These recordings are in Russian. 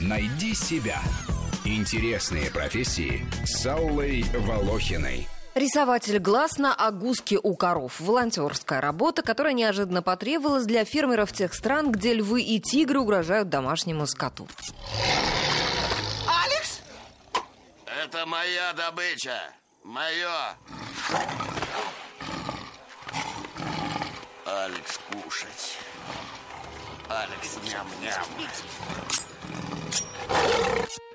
Найди себя. Интересные профессии с Аллой Волохиной. Рисователь глаз на огуске у коров. Волонтерская работа, которая неожиданно потребовалась для фермеров тех стран, где львы и тигры угрожают домашнему скоту. Алекс? Это моя добыча. Мое. Алекс кушать. Алекс ням-ням.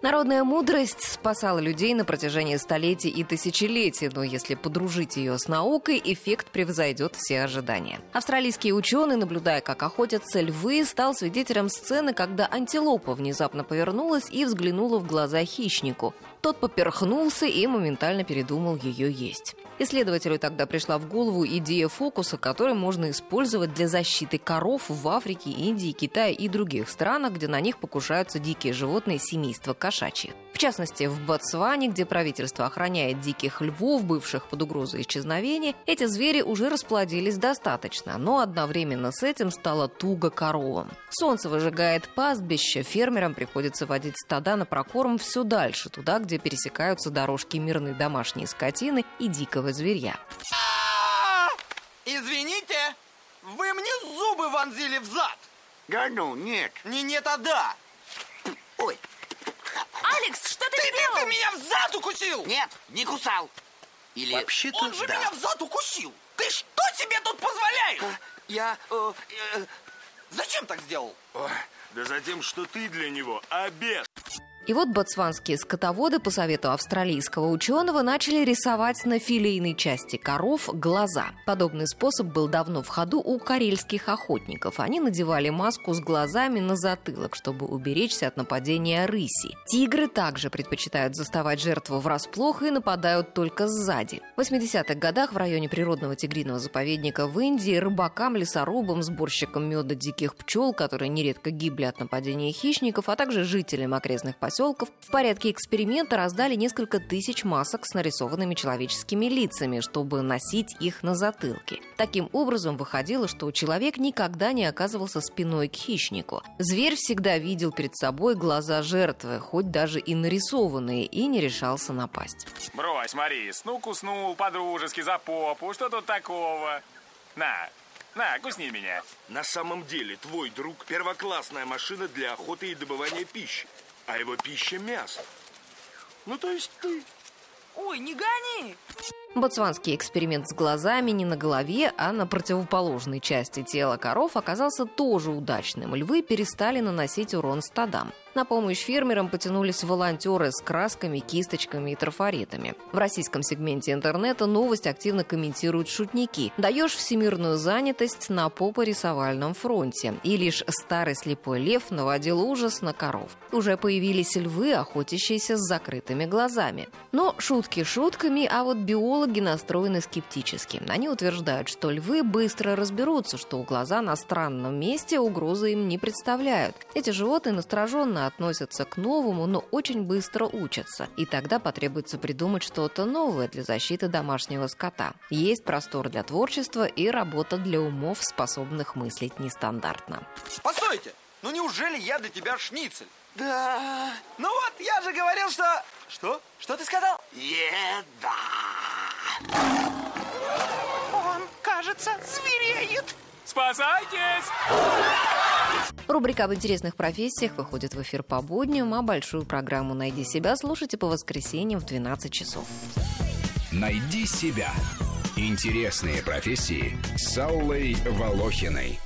Народная мудрость спасала людей на протяжении столетий и тысячелетий, но если подружить ее с наукой, эффект превзойдет все ожидания. Австралийский ученый, наблюдая, как охотятся львы, стал свидетелем сцены, когда антилопа внезапно повернулась и взглянула в глаза хищнику. Тот поперхнулся и моментально передумал ее есть. Исследователю тогда пришла в голову идея фокуса, который можно использовать для защиты коров в Африке, Индии, Китае и других странах, где на них покушаются дикие животные семейства кошачьих. В частности, в Ботсване, где правительство охраняет диких львов, бывших под угрозой исчезновения, эти звери уже расплодились достаточно, но одновременно с этим стало туго коровам. Солнце выжигает пастбище, фермерам приходится водить стада на прокорм все дальше, туда, где пересекаются дорожки мирной домашней скотины и дикого зверя. А, Извините, вы мне зубы вонзили в зад. Да ну, нет. Не нет, а да. Ой, Алекс, что ты, Ты, ты, сделал? ты меня в зад укусил. нет, не кусал. Или... Вообще-то Он же да. меня в зад укусил. Ты что себе тут позволяешь? Я... э, э, Зачем так сделал? Ой, да за тем, что ты для него обед. И вот ботсванские скотоводы по совету австралийского ученого начали рисовать на филейной части коров глаза. Подобный способ был давно в ходу у карельских охотников. Они надевали маску с глазами на затылок, чтобы уберечься от нападения рыси. Тигры также предпочитают заставать жертву врасплох и нападают только сзади. В 80-х годах в районе природного тигриного заповедника в Индии рыбакам, лесорубам, сборщикам меда диких пчел, которые нередко гибли от нападения хищников, а также жителям окрестных поселков в порядке эксперимента раздали несколько тысяч масок с нарисованными человеческими лицами, чтобы носить их на затылке. Таким образом, выходило, что человек никогда не оказывался спиной к хищнику. Зверь всегда видел перед собой глаза жертвы, хоть даже и нарисованные, и не решался напасть. Брось, Марис, ну куснул по-дружески за попу, что тут такого? На, на, кусни меня. На самом деле, твой друг – первоклассная машина для охоты и добывания пищи. А его пища – мясо. Ну, то есть ты. Ой, не гони! Ботсванский эксперимент с глазами не на голове, а на противоположной части тела коров оказался тоже удачным. Львы перестали наносить урон стадам. На помощь фермерам потянулись волонтеры с красками, кисточками и трафаретами. В российском сегменте интернета новость активно комментируют шутники. Даешь всемирную занятость на попорисовальном фронте. И лишь старый слепой лев наводил ужас на коров. Уже появились львы, охотящиеся с закрытыми глазами. Но шутки шутками, а вот биологи настроены скептически. Они утверждают, что львы быстро разберутся, что глаза на странном месте угрозы им не представляют. Эти животные настороженно относятся к новому, но очень быстро учатся. И тогда потребуется придумать что-то новое для защиты домашнего скота. Есть простор для творчества и работа для умов, способных мыслить нестандартно. Постойте, ну неужели я для тебя шницель? да, Ну вот, я же говорил, что... Что? Что ты сказал? еда. Он, кажется, звереет. Спасайтесь! Рубрика об интересных профессиях выходит в эфир по будням, а большую программу «Найди себя» слушайте по воскресеньям в 12 часов. Найди себя. Интересные профессии с Аллой Волохиной.